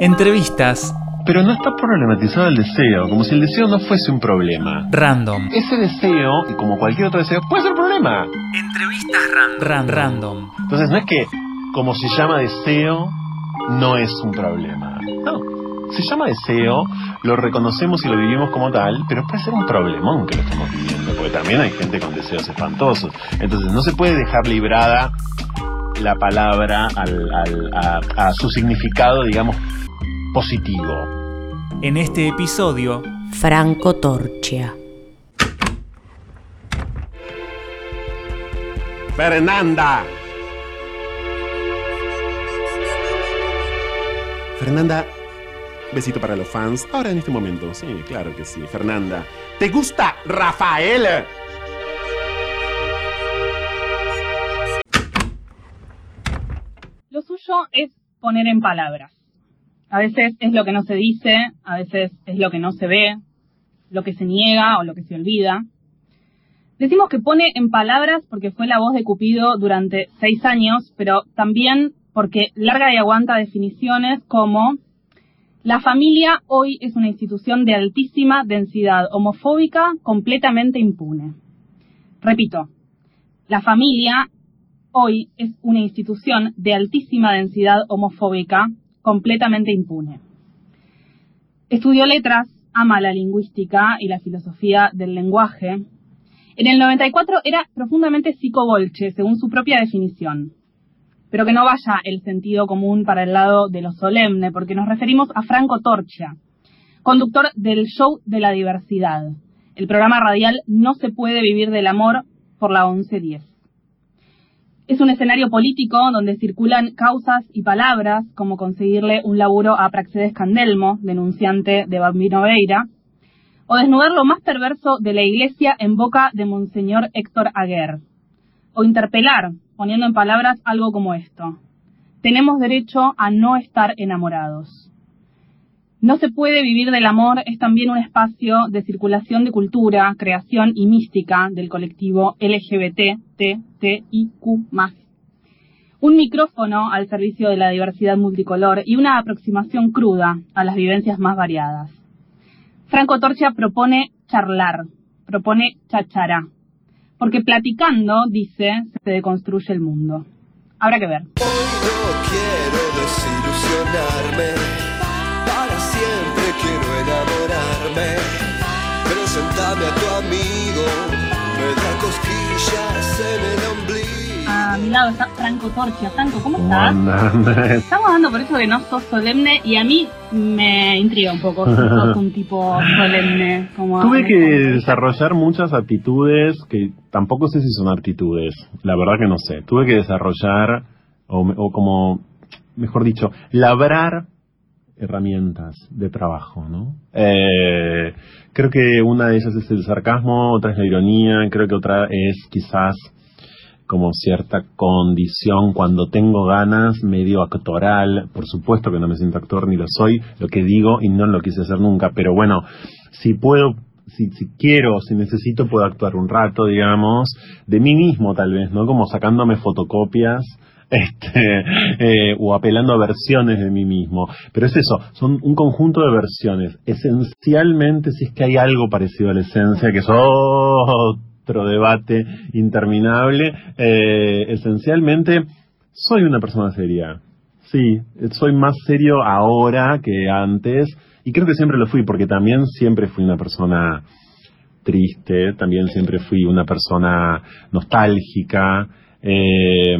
Entrevistas Pero no está problematizado el deseo, como si el deseo no fuese un problema. random. Ese deseo, y como cualquier otro deseo, puede ser un problema. Entrevistas random. Ran- random. Entonces no es que como se llama deseo, no es un problema. No. Se llama deseo, lo reconocemos y lo vivimos como tal, pero puede ser un problemón que lo estamos viviendo, porque también hay gente con deseos espantosos. Entonces no se puede dejar librada la palabra al- al- a, a su significado, digamos, positivo. En este episodio, Franco Torchia. Fernanda. Fernanda, besito para los fans. Ahora en este momento, sí, claro que sí. Fernanda, ¿te gusta Rafael? Lo suyo es poner en palabras. A veces es lo que no se dice, a veces es lo que no se ve, lo que se niega o lo que se olvida. Decimos que pone en palabras porque fue la voz de Cupido durante seis años, pero también porque larga y aguanta definiciones como la familia hoy es una institución de altísima densidad homofóbica completamente impune. Repito, la familia hoy es una institución de altísima densidad homofóbica completamente impune. Estudió letras, ama la lingüística y la filosofía del lenguaje. En el 94 era profundamente psicobolche, según su propia definición. Pero que no vaya el sentido común para el lado de lo solemne, porque nos referimos a Franco Torcha, conductor del show de la diversidad. El programa radial No se puede vivir del amor por la 1110. Es un escenario político donde circulan causas y palabras como conseguirle un laburo a Praxedes Candelmo, denunciante de Bambino Veira, o desnudar lo más perverso de la iglesia en boca de Monseñor Héctor Aguer, o interpelar, poniendo en palabras algo como esto. Tenemos derecho a no estar enamorados. No se puede vivir del amor es también un espacio de circulación de cultura, creación y mística del colectivo LGBTTIQ+. Un micrófono al servicio de la diversidad multicolor y una aproximación cruda a las vivencias más variadas. Franco Torcha propone charlar, propone chachará, porque platicando, dice, se deconstruye el mundo. Habrá que ver. No quiero desilusionarme, para siempre quiero enamorarme. Presentame a tu amigo, lado está Franco Torcha. Franco, ¿cómo ¿Cómo estás? Estamos dando por eso que no sos solemne y a mí me intriga un poco si sos un tipo solemne. Como Tuve que desarrollar muchas aptitudes que tampoco sé si son aptitudes, la verdad que no sé. Tuve que desarrollar, o, o como, mejor dicho, labrar herramientas de trabajo, ¿no? Eh, creo que una de ellas es el sarcasmo, otra es la ironía, creo que otra es quizás como cierta condición cuando tengo ganas, medio actoral, por supuesto que no me siento actor ni lo soy, lo que digo y no lo quise hacer nunca, pero bueno, si puedo, si, si quiero, si necesito, puedo actuar un rato, digamos, de mí mismo tal vez, ¿no? Como sacándome fotocopias. Este, eh, o apelando a versiones de mí mismo. Pero es eso, son un conjunto de versiones. Esencialmente, si es que hay algo parecido a la esencia, que es otro debate interminable, eh, esencialmente soy una persona seria. Sí, soy más serio ahora que antes y creo que siempre lo fui porque también siempre fui una persona triste, también siempre fui una persona nostálgica. eh,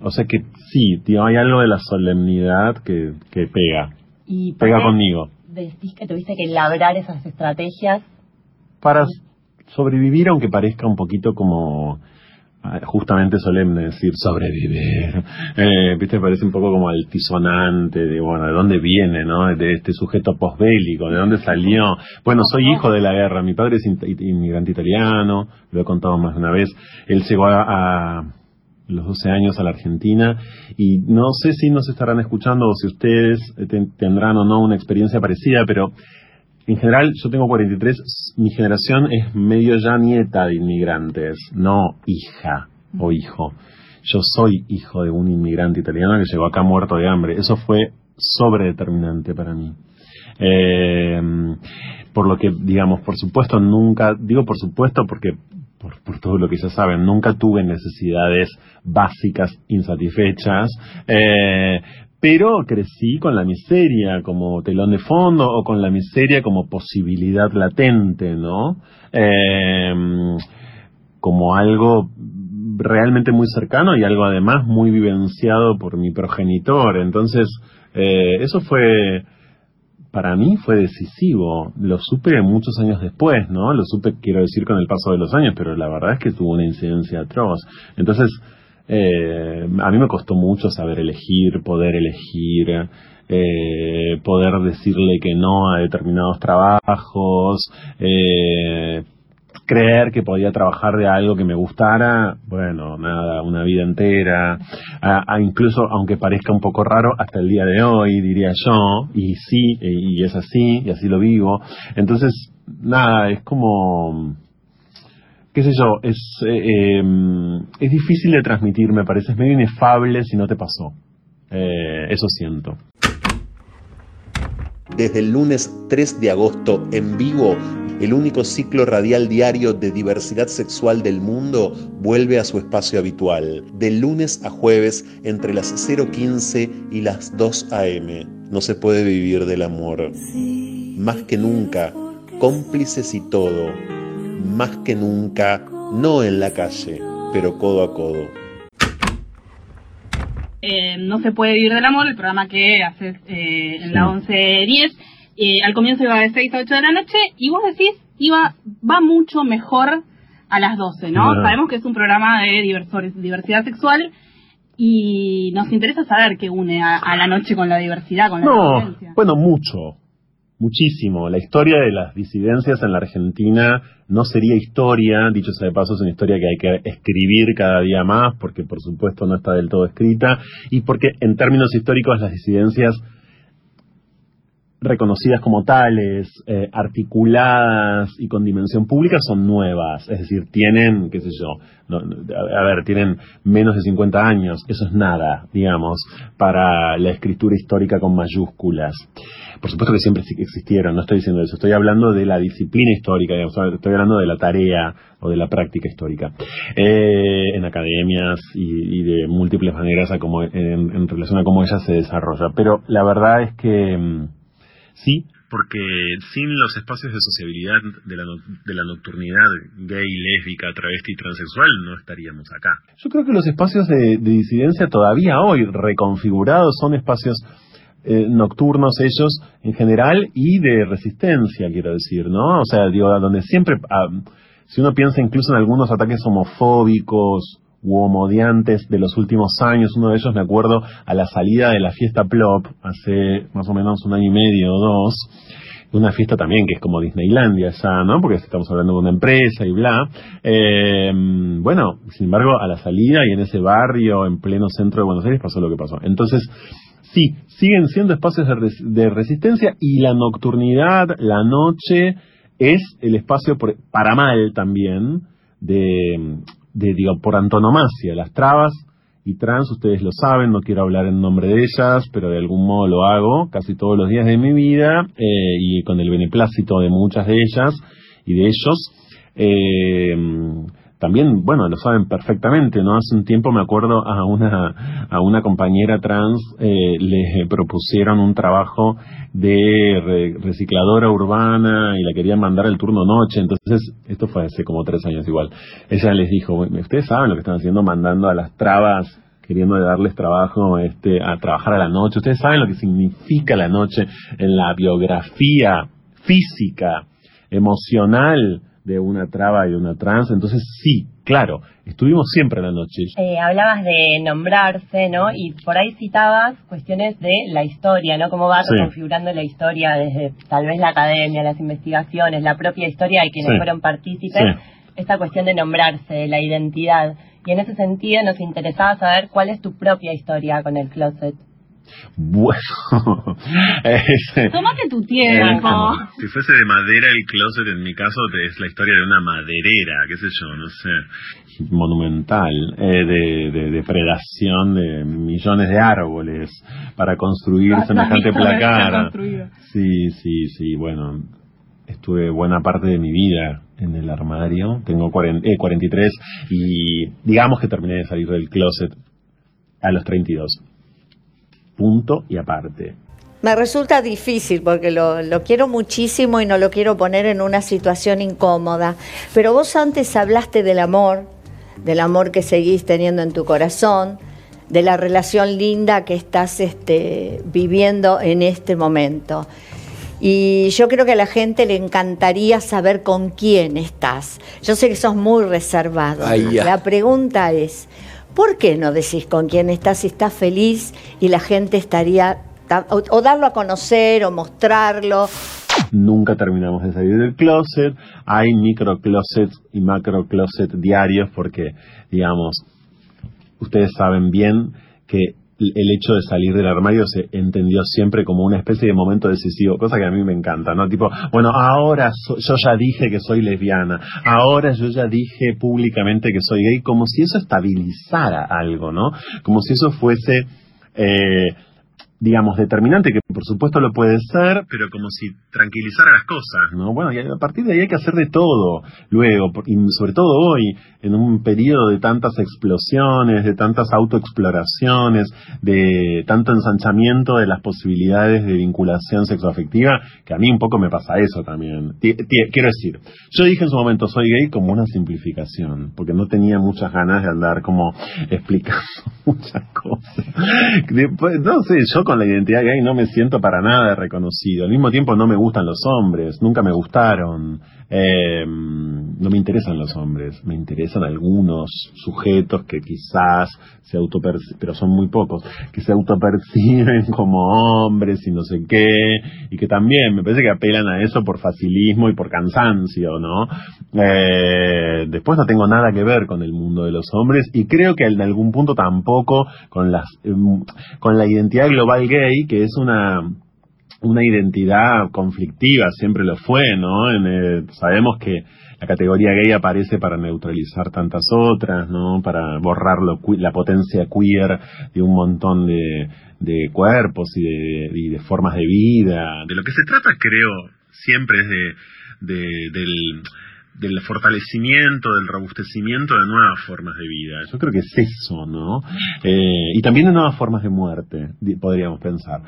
o sea que sí, tío, hay algo de la solemnidad que, que pega, Y pega conmigo. decís que tuviste que labrar esas estrategias. Para sobrevivir, aunque parezca un poquito como ah, justamente solemne decir sobrevivir, eh, viste, parece un poco como altisonante, de bueno, de dónde viene, ¿no? De este sujeto posbélico, de dónde salió. Bueno, soy hijo de la guerra, mi padre es in- inmigrante italiano, lo he contado más de una vez, él llegó a, a los 12 años a la Argentina y no sé si nos estarán escuchando o si ustedes ten- tendrán o no una experiencia parecida, pero en general, yo tengo 43, mi generación es medio ya nieta de inmigrantes, no hija o hijo. Yo soy hijo de un inmigrante italiano que llegó acá muerto de hambre. Eso fue sobredeterminante para mí. Eh, por lo que, digamos, por supuesto, nunca, digo por supuesto porque por, por, todo lo que ya saben, nunca tuve necesidades básicas insatisfechas, eh, pero crecí con la miseria como telón de fondo o con la miseria como posibilidad latente, ¿no? Eh, como algo realmente muy cercano y algo además muy vivenciado por mi progenitor. Entonces, eh, eso fue, para mí fue decisivo. Lo supe muchos años después, ¿no? Lo supe, quiero decir, con el paso de los años, pero la verdad es que tuvo una incidencia atroz. Entonces, eh, a mí me costó mucho saber elegir, poder elegir, eh, poder decirle que no a determinados trabajos, eh, creer que podía trabajar de algo que me gustara, bueno, nada, una vida entera, a, incluso aunque parezca un poco raro, hasta el día de hoy, diría yo, y sí, y es así, y así lo vivo. Entonces, nada, es como, qué sé yo, es, eh, eh, es difícil de transmitir, me parece, es medio inefable si no te pasó. Eh, eso siento. Desde el lunes 3 de agosto en vivo, el único ciclo radial diario de diversidad sexual del mundo vuelve a su espacio habitual, de lunes a jueves entre las 0.15 y las 2 a.m. No se puede vivir del amor. Más que nunca, cómplices y todo. Más que nunca, no en la calle, pero codo a codo. Eh, no se puede vivir del amor, el programa que haces eh, en Sí. la 11.10. Eh, al comienzo iba de 6 a 8 de la noche y vos decís, iba va mucho mejor a las 12, ¿no? Sabemos que es un programa de diversidad sexual y nos interesa saber qué une a, a la noche con la diversidad, con la No, bueno, mucho, muchísimo. La historia de las disidencias en la Argentina no sería historia, dicho sea de paso, es una historia que hay que escribir cada día más, porque por supuesto no está del todo escrita, y porque en términos históricos las disidencias reconocidas como tales, eh, articuladas y con dimensión pública son nuevas, es decir, tienen, qué sé yo, no- a ver, tienen menos de 50 años, eso es nada, digamos, para la escritura histórica con mayúsculas. Por supuesto que siempre existieron, no estoy diciendo eso, estoy hablando de la disciplina histórica, digamos, estoy hablando de la tarea o de la práctica histórica, eh, en academias y, de múltiples maneras a cómo- en, en relación a cómo ella se desarrolla. Pero la verdad es que mm, sí, porque sin los espacios de sociabilidad de la, de la nocturnidad gay, lésbica, travesti y transexual no estaríamos acá. Yo creo que los espacios de disidencia todavía hoy reconfigurados son espacios eh, nocturnos ellos en general y de resistencia, quiero decir, ¿no? O sea, digo, donde siempre, si uno piensa incluso en algunos ataques homofóbicos u homodiantes de los últimos años, uno de ellos me acuerdo a la salida de la fiesta Plop hace más o menos un año y medio o dos, una fiesta también que es como Disneylandia ya, ¿no? Porque estamos hablando de una empresa y bla. Eh, bueno, sin embargo, a la salida y en ese barrio, en pleno centro de Buenos Aires, pasó lo que pasó. Entonces, sí, siguen siendo espacios de, res- de resistencia y la nocturnidad, la noche, es el espacio por- para mal también de, de, digo, por antonomasia. Las trabas y trans, ustedes lo saben, no quiero hablar en nombre de ellas, pero de algún modo lo hago casi todos los días de mi vida eh, y con el beneplácito de muchas de ellas y de ellos. Eh, también, bueno, lo saben perfectamente, ¿no? Hace un tiempo me acuerdo a una, a una compañera trans eh, le propusieron un trabajo de re- recicladora urbana y la querían mandar al turno noche, entonces, esto fue hace como tres años igual. Ella les dijo, "Bueno, ustedes saben lo que están haciendo mandando a las trabas queriendo darles trabajo este, a trabajar a la noche. Ustedes saben lo que significa la noche en la biografía física, emocional de una traba y una trans. Entonces sí, claro, estuvimos siempre a la noche. Eh, hablabas de nombrarse, ¿no? Y por ahí citabas cuestiones de la historia, ¿no? Cómo va Sí. configurando la historia desde tal vez la academia, las investigaciones, la propia historia de quienes Sí. fueron partícipes. Sí. Esta cuestión de nombrarse, de la identidad. Y en ese sentido nos interesaba saber cuál es tu propia historia con el closet. Bueno, ese- Tómate tu tiempo. si fuese de madera el closet, en mi caso, es la historia de una maderera, qué sé yo, no sé, monumental, eh, de, de depredación de millones de árboles para construir semejante placar. Sí, sí, sí, bueno, estuve buena parte de mi vida en el armario, tengo 40, eh, 43 y digamos que terminé de salir del closet a los 32. Punto y aparte. Me resulta difícil porque lo, lo quiero muchísimo y no lo quiero poner en una situación incómoda. Pero vos antes hablaste del amor, del amor que seguís teniendo en tu corazón, de la relación linda que estás este, viviendo en este momento. Y yo creo que a la gente le encantaría saber con quién estás. Yo sé que sos muy reservado. Ay. La pregunta es, ¿por qué no decís con quién estás si estás feliz y la gente estaría, ta- o, o darlo a conocer o mostrarlo? Nunca terminamos de salir del closet. Hay micro closets y macro closet diarios porque, digamos, ustedes saben bien que el hecho de salir del armario se entendió siempre como una especie de momento decisivo, cosa que a mí me encanta, ¿no? Tipo, bueno, ahora so- yo ya dije que soy lesbiana, ahora yo ya dije públicamente que soy gay, como si eso estabilizara algo, ¿no? Como si eso fuese... Eh, digamos, determinante, que por supuesto lo puede ser, pero como si tranquilizara las cosas, ¿no? Bueno, y a partir de ahí hay que hacer de todo, luego, y sobre todo hoy, en un periodo de tantas explosiones, de tantas autoexploraciones, de tanto ensanchamiento de las posibilidades de vinculación sexoafectiva, que a mí un poco me pasa eso también. Quiero decir, yo dije en su momento soy gay como una simplificación, porque no tenía muchas ganas de andar como explicando muchas cosas. No sé, yo con la identidad gay no me siento para nada reconocido. Al mismo tiempo no me gustan los hombres, nunca me gustaron. Eh, no me interesan los hombres, me interesan algunos sujetos que quizás se autoperciben, pero son muy pocos, que se autoperciben como hombres y no sé qué, y que también me parece que apelan a eso por facilismo y por cansancio, ¿no? Eh, después no tengo nada que ver con el mundo de los hombres y creo que en algún punto tampoco con las em, con la identidad global gay, que es una una identidad conflictiva, siempre lo fue, ¿no? Sabemos que la categoría gay aparece para neutralizar tantas otras, ¿no? Para borrar lo la potencia queer de un montón de, de cuerpos y de, formas de vida. De lo que se trata, creo, siempre es de, de- del, del fortalecimiento, del robustecimiento de nuevas formas de vida. Yo creo que es eso, ¿no? Eh, y también de nuevas formas de muerte, podríamos pensar.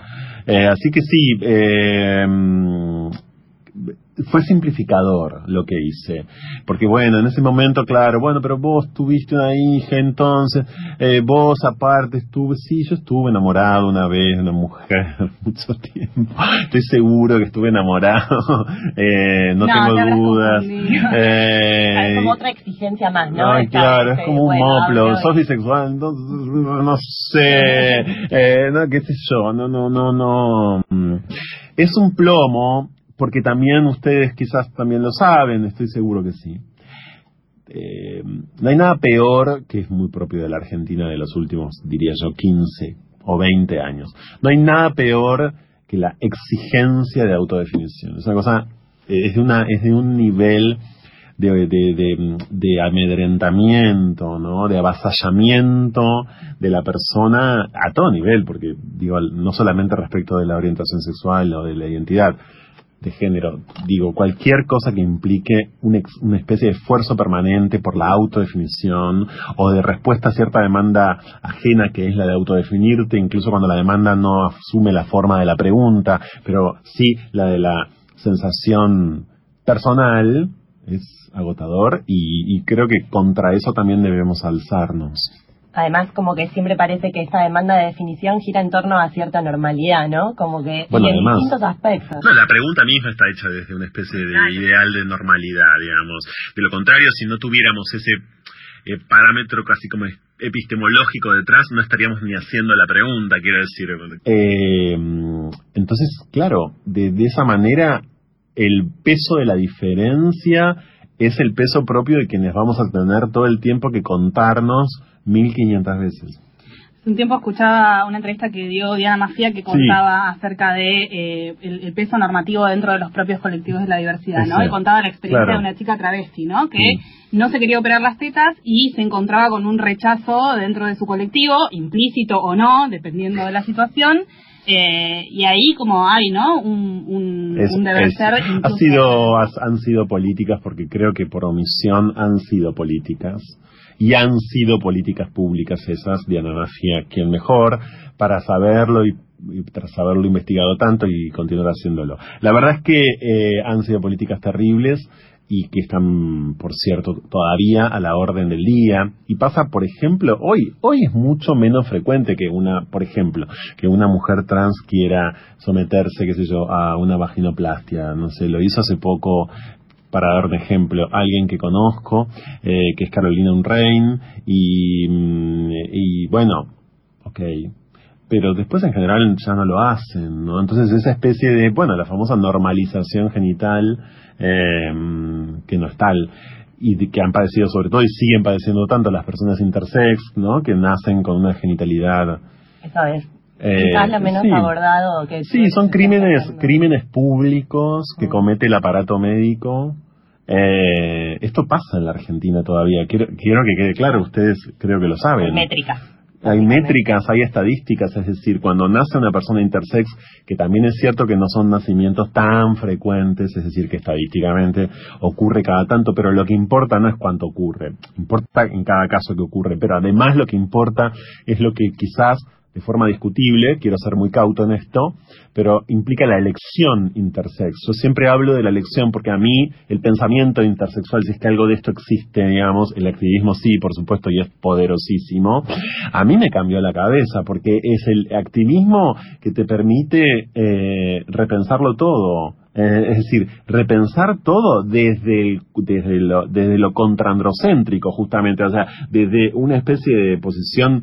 Eh, así que sí, eh, fue simplificador lo que hice. Porque bueno, en ese momento, claro, bueno, pero vos tuviste una hija, entonces, eh, vos aparte estuve, sí, yo estuve enamorado una vez de una mujer mucho tiempo. Estoy seguro que estuve enamorado, eh, no, No, tengo dudas. Eh, Es como otra exigencia más, ¿no? Claro, es como un bueno, moplo. Sos bisexual, entonces, no sé, eh, no, qué sé yo, no, no, no, no. Es un plomo, porque también ustedes quizás también lo saben, estoy seguro que sí. Eh, no hay nada peor que es muy propio de la Argentina de los últimos, diría yo, 15 o 20 años. No hay nada peor que la exigencia de autodefinición. Es una cosa, eh, es de, una, es de un nivel de, amedrentamiento, ¿no? de avasallamiento de la persona a todo nivel, porque digo, no solamente respecto de la orientación sexual o de la identidad de género, digo, cualquier cosa que implique una especie de esfuerzo permanente por la autodefinición o de respuesta a cierta demanda ajena que es la de autodefinirte, incluso cuando la demanda no asume la forma de la pregunta, pero sí la de la sensación personal, es agotador y, y creo que contra eso también debemos alzarnos. Además, como que siempre parece que esta demanda de definición gira en torno a cierta normalidad, ¿no? Como que Bueno, en además- distintos aspectos. No, la pregunta misma está hecha desde una especie de ideal de normalidad, digamos. De lo contrario, si no tuviéramos ese eh, parámetro casi como epistemológico detrás, no estaríamos ni haciendo la pregunta, quiero decir. Eh, entonces, claro, de, de esa manera, el peso de la diferencia es el peso propio de quienes vamos a tener todo el tiempo que contarnos 1500 veces. Hace un tiempo escuchaba una entrevista que dio Diana Mafia que contaba acerca de eh, el, el peso normativo dentro de los propios colectivos de la diversidad, ¿no? Y contaba la experiencia Claro. de una chica travesti, ¿no? Que no se quería operar las tetas y se encontraba con un rechazo dentro de su colectivo, implícito o no, dependiendo de la situación. eh, y ahí como hay, ¿no? Un, un, Es- un deber es- ser. ha sido, has- han sido políticas porque creo que por omisión han sido políticas y han sido políticas públicas esas, Diana Mafia, quien mejor, para saberlo y, y tras haberlo investigado tanto y continuar haciéndolo. La verdad es que eh, han sido políticas terribles y que están, por cierto, todavía a la orden del día. Y pasa, por ejemplo, hoy, hoy es mucho menos frecuente que una, por ejemplo, que una mujer trans quiera someterse, qué sé yo, a una vaginoplastia. No sé, lo hizo hace poco, para dar un ejemplo, alguien que conozco, eh, que es Carolina Unrein, y, mm, y bueno, ok, pero después en general ya no lo hacen, ¿no? Entonces esa especie de, bueno, la famosa normalización genital, eh, que no es tal, y que han padecido sobre todo y siguen padeciendo tanto las personas intersex, ¿no? Que nacen con una genitalidad... Eso es. Eh, Quizás lo menos sí. abordado que Sí, son crímenes, crímenes públicos que Mm. comete el aparato médico. Eh, esto pasa en la Argentina todavía. Quiero, quiero que quede claro, ustedes creo que lo saben. Métricas. Hay métricas, hay estadísticas, es decir, cuando nace una persona intersex, que también es cierto que no son nacimientos tan frecuentes, es decir, que estadísticamente ocurre cada tanto, pero lo que importa no es cuánto ocurre, importa en cada caso que ocurre, pero además lo que importa es lo que quizás de forma discutible, quiero ser muy cauto en esto, pero implica la elección intersex. Yo siempre hablo de la elección porque a mí el pensamiento intersexual, si es que algo de esto existe, digamos, el activismo sí, por supuesto, y es poderosísimo, a mí me cambió la cabeza porque es el activismo que te permite eh, repensarlo todo. Eh, es decir, repensar todo desde, el- desde, lo, desde lo contrandrocéntrico, justamente, o sea, desde una especie de posición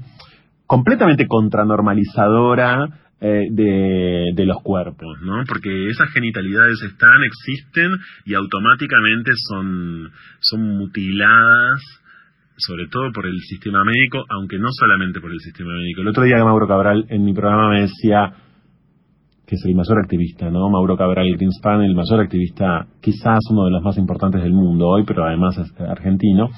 completamente contranormalizadora eh, de, los cuerpos, ¿no? Porque esas genitalidades están, existen y automáticamente son, son mutiladas, sobre todo por el sistema médico, aunque no solamente por el sistema médico. El otro día Mauro Cabral en mi programa me decía que es el mayor activista, ¿no? Mauro Cabral Greenspan, el mayor activista, quizás uno de los más importantes del mundo hoy, pero además es argentino,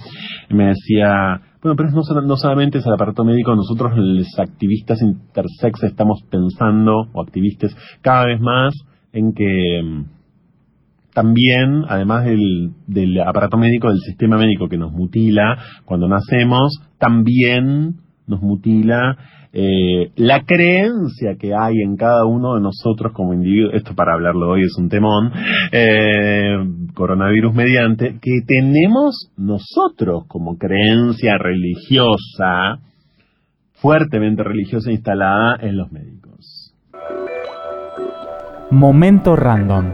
me decía, bueno, pero no solamente es el aparato médico, nosotros los activistas intersex estamos pensando, o activistas, cada vez más en que mm, también, además del, del aparato médico, del sistema médico que nos mutila cuando nacemos, también nos mutila eh, la creencia que hay en cada uno de nosotros como individuos, esto para hablarlo hoy es un temón, eh, coronavirus mediante, que tenemos nosotros como creencia religiosa, fuertemente religiosa instalada en los médicos. Momento random.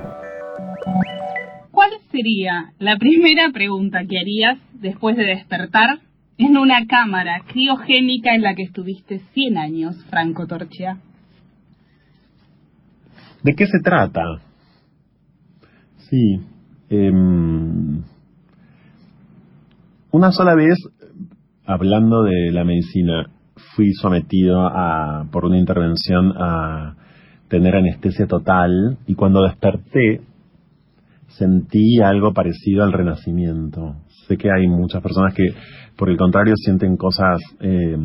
¿Cuál sería la primera pregunta que harías después de despertar en una cámara criogénica en la que estuviste 100 años, Franco Torchia? ¿De qué se trata? Sí. em, una sola vez, hablando de la medicina, fui sometido a, por una intervención a tener anestesia total y cuando desperté sentí algo parecido al renacimiento. Sé que hay muchas personas que, por el contrario, sienten cosas eh,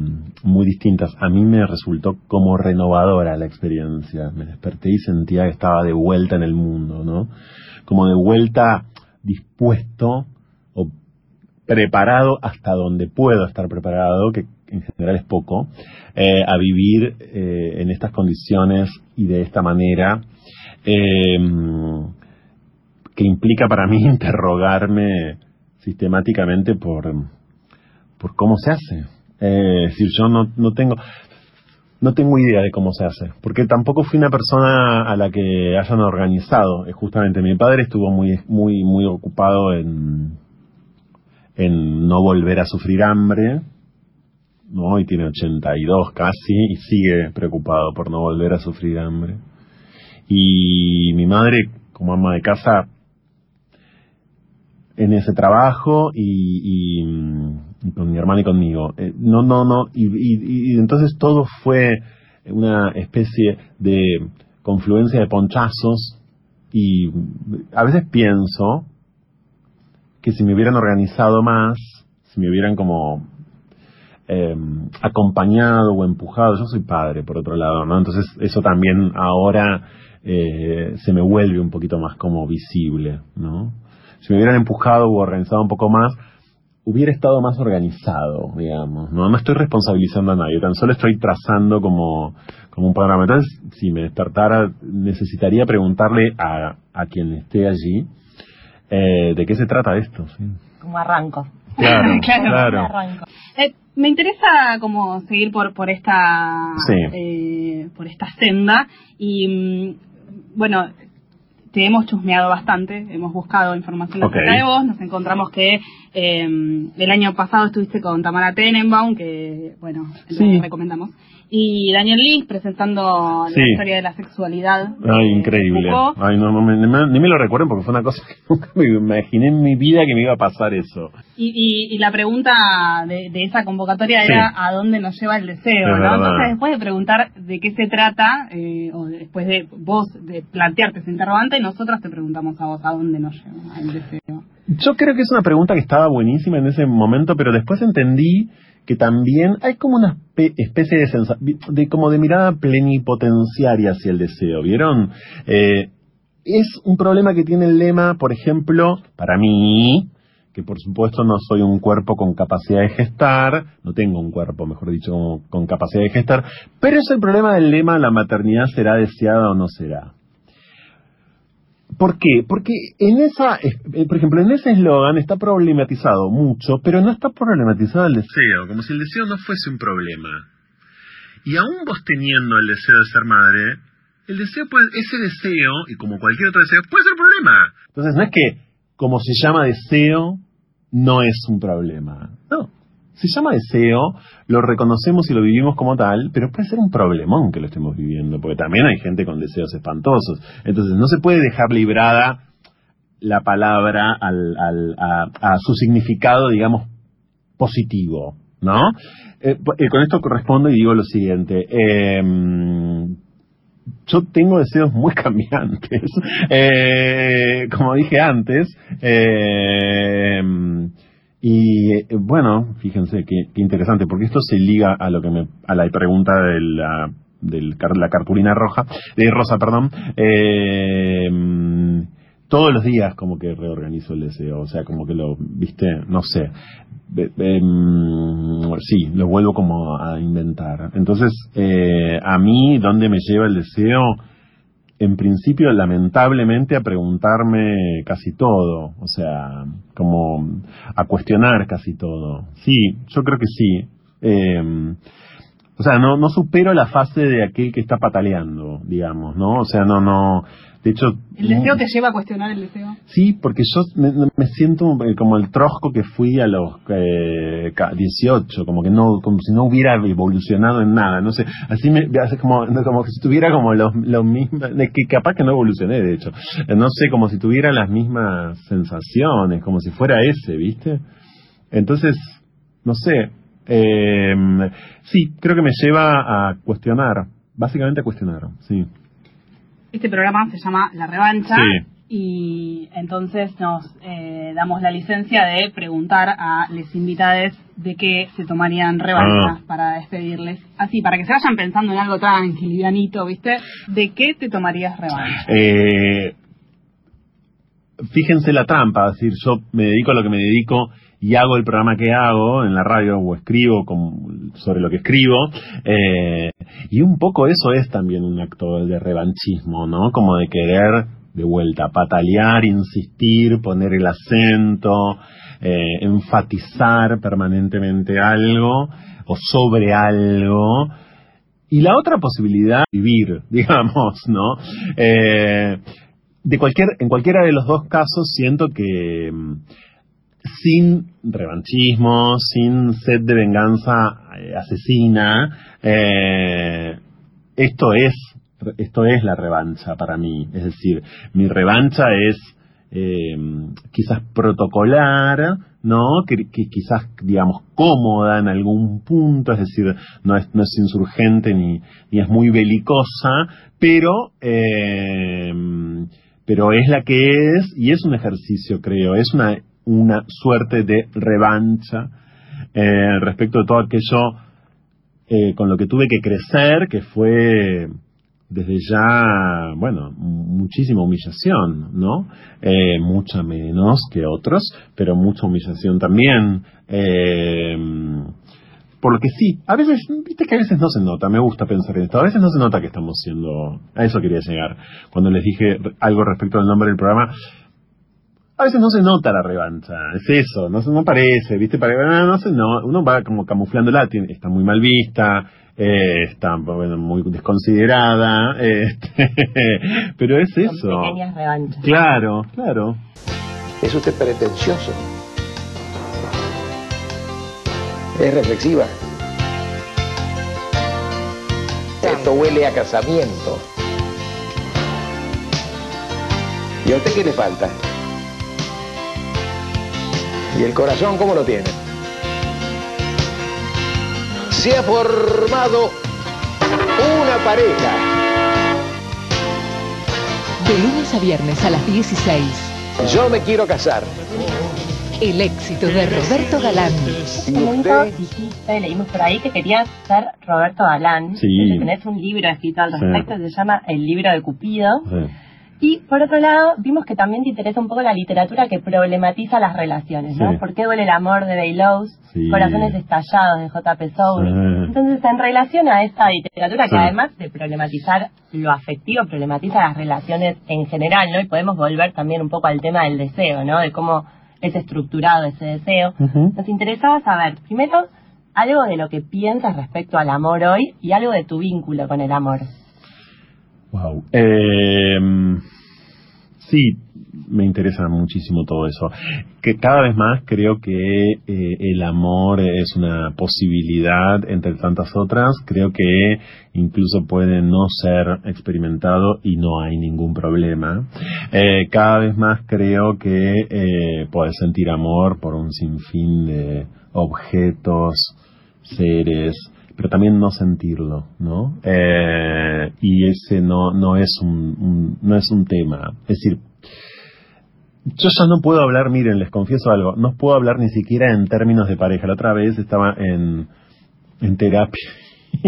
muy distintas. A mí me resultó como renovadora la experiencia. Me desperté y sentía que estaba de vuelta en el mundo, ¿no? Como de vuelta dispuesto o preparado hasta donde puedo estar preparado, que en general es poco, eh, a vivir eh, en estas condiciones y de esta manera. Que implica para mí interrogarme sistemáticamente por, por cómo se hace. Eh, es decir, yo no, no tengo no tengo idea de cómo se hace, porque tampoco fui una persona a la que hayan organizado. Eh, Justamente mi padre estuvo muy muy muy ocupado en en no volver a sufrir hambre, ¿no? Y tiene 82 casi y sigue preocupado por no volver a sufrir hambre. Y mi madre, como ama de casa, en ese trabajo y, y, con mi hermana y conmigo. Eh, no, no, no. Y, y, entonces todo fue una especie de confluencia de ponchazos y a veces pienso que si me hubieran organizado más, si me hubieran como eh, acompañado o empujado, yo soy padre por otro lado, ¿no? Entonces eso también ahora eh, se me vuelve un poquito más como visible, ¿no? Si me hubieran empujado o organizado un poco más, hubiera estado más organizado, digamos, ¿no? No estoy responsabilizando a nadie, tan solo estoy trazando como, como un programa. Entonces, si me despertara, necesitaría preguntarle a, a quien esté allí eh, de qué se trata esto. ¿sí? Como arranco. Claro, Claro, claro. Arranco. Eh, me interesa como seguir por por esta Sí. eh, por esta senda y mm, bueno te hemos chusmeado bastante hemos buscado información Ok. acerca de vos nos encontramos que eh, el año pasado estuviste con Tamara Tenenbaum que bueno Sí. recomendamos y Daniel Link presentando Sí. la historia de la sexualidad Ay, increíble. Foucault. Ay, no, no me- ni, me, ni me lo recuerden porque fue una cosa que nunca me imaginé en mi vida que me iba a pasar eso. Y, y, y la pregunta de, de esa convocatoria Sí. era a dónde nos lleva el deseo, Es ¿no? verdad. Entonces, después de preguntar de qué se trata, eh, o después de vos de plantearte ese interrogante, nosotros te preguntamos a vos a dónde nos lleva el deseo. Yo creo que es una pregunta que estaba buenísima en ese momento, pero después entendí que también hay como una espe- especie de de como de mirada plenipotenciaria hacia el deseo, ¿vieron? Eh, es un problema que tiene el lema, por ejemplo, para mí, que por supuesto no soy un cuerpo con capacidad de gestar, no tengo un cuerpo, mejor dicho, con capacidad de gestar, pero es el problema del lema, la maternidad será deseada o no será. ¿Por qué? Porque en esa, eh, por ejemplo, en ese eslogan está problematizado mucho, pero no está problematizado el deseo, como si el deseo no fuese un problema. Y aún vos teniendo el deseo de ser madre, el deseo puede, ese deseo, y como cualquier otro deseo, puede ser un problema. Entonces no es que como se llama deseo, no es un problema. No. Se llama deseo, lo reconocemos y lo vivimos como tal, pero puede ser un problemón que lo estemos viviendo, porque también hay gente con deseos espantosos. Entonces no se puede dejar librada la palabra al, a, su significado, digamos, positivo, ¿no? Eh, eh, con esto correspondo y digo lo siguiente. em, yo tengo deseos muy cambiantes. Eh, como dije antes, eh, y eh, bueno, fíjense qué, qué interesante, porque esto se liga a lo que me, a la pregunta de la, car- la roja, de rosa, perdón. Eh, todos los días como que reorganizo el deseo, o sea, como que lo, viste, no sé, em, sí, lo vuelvo como a inventar. Entonces, eh, a mí, ¿dónde me lleva el deseo? En principio, lamentablemente, a preguntarme casi todo, o sea, como a cuestionar casi todo. Sí, yo creo que sí. Em, o sea, no, no supero la fase de aquel que está pataleando, digamos, ¿no? O sea, no, no. De hecho. ¿El deseo te lleva a cuestionar el deseo? Sí, porque yo me, me siento eh, como el trosco que fui a los eh, ca- 18, como que no, como si no hubiera evolucionado en nada, no sé, así me hace como, como que si tuviera como los, los mismos, que capaz que no evolucioné de hecho, Eh, no sé, como si tuviera las mismas sensaciones, como si fuera ese, ¿viste? Entonces, no sé, eh, sí, creo que me lleva a cuestionar, básicamente a cuestionar, sí. Este programa se llama La Revancha. Sí. Y entonces nos eh, damos la licencia de preguntar a los invitados de qué se tomarían revancha Ah. para despedirles. Así, para que se vayan pensando en algo tan livianito, ¿viste? ¿De qué te tomarías revancha? Eh, fíjense la trampa, es decir, yo me dedico a lo que me dedico y hago el programa que hago en la radio o escribo sobre lo que escribo eh, y un poco eso es también un acto de revanchismo, ¿no? Como de querer de vuelta patalear, insistir, poner el acento, eh, enfatizar permanentemente algo o sobre algo y la otra posibilidad, vivir, digamos, ¿no? Eh, de cualquier, en cualquiera de los dos casos siento que mm, sin revanchismo, sin sed de venganza eh, asesina, eh, esto es esto es la revancha para mí. Es decir, mi revancha es eh, quizás protocolar, ¿no? Que, quizás, digamos, cómoda en algún punto, es decir, no es, no es insurgente ni, ni es muy belicosa, pero, eh, pero es la que es y es un ejercicio, creo, es una, una suerte de revancha eh, respecto de todo aquello eh, con lo que tuve que crecer, que fue desde ya, bueno, muchísima humillación, ¿no? Eh, mucha menos que otros, pero mucha humillación también. Eh, por lo que sí, a veces, viste que a veces no se nota, me gusta pensar en esto, a veces no se nota que estamos siendo, a eso quería llegar, cuando les dije algo respecto al nombre del programa, a veces no se nota la revancha, es eso, no, no parece, ¿viste? Para, no, sé, no, uno va como camuflándola, está muy mal vista, eh, está bueno, muy desconsiderada, este, pero es Son eso. pequeñas revanchas. Claro, claro. ¿Es usted pretencioso? ¿Es reflexiva? Esto huele a casamiento. ¿Y a usted qué le falta? ¿Y el corazón cómo lo tiene? Se ha formado una pareja. De lunes a viernes a las 16. Yo me quiero casar. El éxito de Roberto Galán. ¿Y Un momento dijiste, leímos por ahí que querías ser Roberto Galán. Sí. Tenés un libro escrito al Sí. respecto, se llama El libro de Cupido. Sí. Y por otro lado, vimos que también te interesa un poco la literatura que problematiza las relaciones, ¿no? Sí. ¿Por qué duele el amor de Bailows? Sí. Corazones estallados de J.P. Soul. Sí. Entonces, en relación a esta literatura que además de problematizar lo afectivo, problematiza las relaciones en general, ¿no? Y podemos volver también un poco al tema del deseo, ¿no? De cómo es estructurado ese deseo. Nos interesaba saber, primero, algo de lo que piensas respecto al amor hoy y algo de tu vínculo con el amor. Wow. Eh, sí, me interesa muchísimo todo eso. Que cada vez más creo que eh, el amor es una posibilidad entre tantas otras. Creo que incluso puede no ser experimentado y no hay ningún problema. Eh, cada vez más creo que eh, puedes sentir amor por un sinfín de objetos, seres, pero también no sentirlo, ¿no? Eh, y ese no, no, es un, no es un tema. Es decir, yo ya no puedo hablar, miren, les confieso algo, no puedo hablar ni siquiera en términos de pareja. La otra vez estaba en, en terapia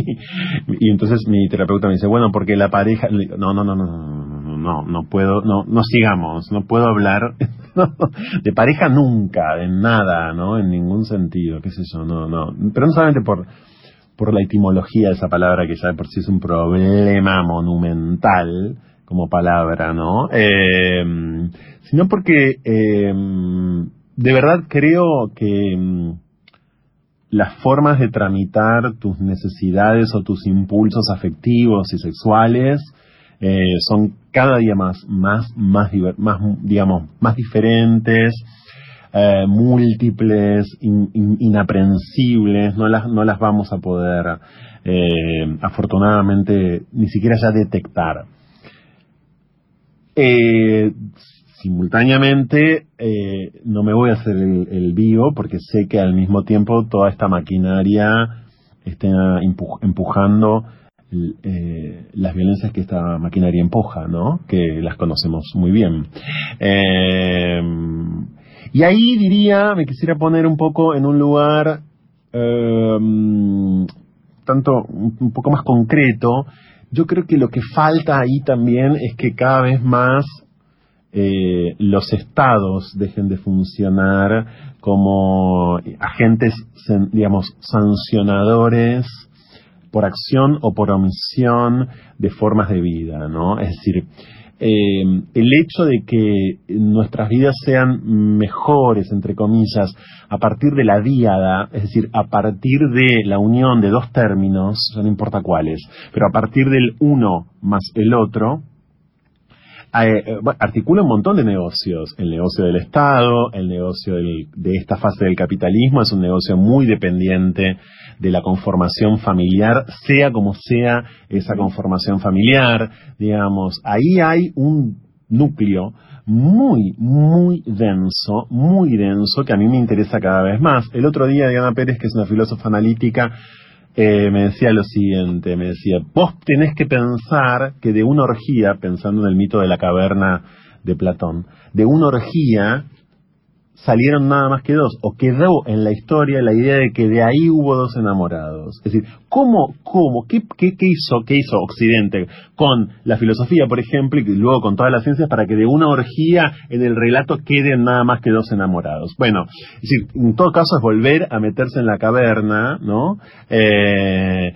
y entonces mi terapeuta me dice, bueno, porque la pareja, no, no, no, no, no, no, no puedo, no, no sigamos, no puedo hablar de pareja nunca, en nada, ¿no? En ningún sentido, qué sé yo, no, no, pero no solamente por por la etimología de esa palabra que ya de por sí es un problema monumental como palabra, ¿no? Eh, sino porque eh, de verdad creo que mm, las formas de tramitar tus necesidades o tus impulsos afectivos y sexuales eh, son cada día más, más, más, más, digamos, más diferentes, eh, múltiples, in- in- inaprensibles, no las, no las vamos a poder, eh, afortunadamente, ni siquiera ya detectar. Eh, simultáneamente, no me voy a hacer el, vivo porque sé que al mismo tiempo toda esta maquinaria está empu- empujando las violencias que esta maquinaria empuja, ¿no? Que las conocemos muy bien. Y ahí diría, me quisiera poner un poco en un lugar eh, tanto un poco más concreto. Yo creo que lo que falta ahí también es que cada vez más eh, los estados dejen de funcionar como agentes, digamos, sancionadores por acción o por omisión de formas de vida, ¿no? Es decir, eh, el hecho de que nuestras vidas sean mejores, entre comillas, a partir de la díada, es decir, a partir de la unión de dos términos, no importa cuáles, pero a partir del uno más el otro, eh, eh, articula un montón de negocios. El negocio del Estado, el negocio del- de esta fase del capitalismo es un negocio muy dependiente de la conformación familiar, sea como sea esa conformación familiar. Digamos, ahí hay un núcleo muy, muy denso, muy denso, que a mí me interesa cada vez más. El otro día Diana Pérez, que es una filósofa analítica, eh, me decía lo siguiente, me decía, vos tenés que pensar que de una orgía, pensando en el mito de la caverna de Platón, de una orgía salieron nada más que dos, o quedó en la historia la idea de que de ahí hubo dos enamorados. Es decir, ¿cómo, cómo, qué, qué, qué hizo, qué hizo Occidente con la filosofía, por ejemplo, y luego con todas las ciencias para que de una orgía en el relato queden nada más que dos enamorados? Bueno, es decir, en todo caso es volver a meterse en la caverna, ¿no? Eh,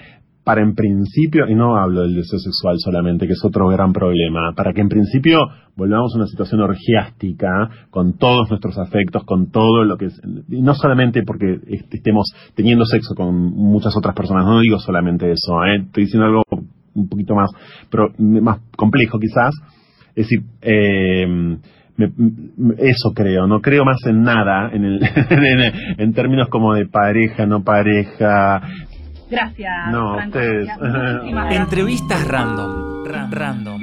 para en principio, y no hablo del deseo sexual solamente, que es otro gran problema, para que en principio volvamos a una situación orgiástica, con todos nuestros afectos, con todo lo que es, y no solamente porque estemos teniendo sexo con muchas otras personas, no digo solamente eso, ¿eh? estoy diciendo algo un poquito más, pero más complejo quizás, es decir, eh, eso creo, no creo más en nada en, el, en, términos como de pareja, no pareja, Gracias. No, Franco. ustedes. Gracias. Entrevistas random. Ra- random.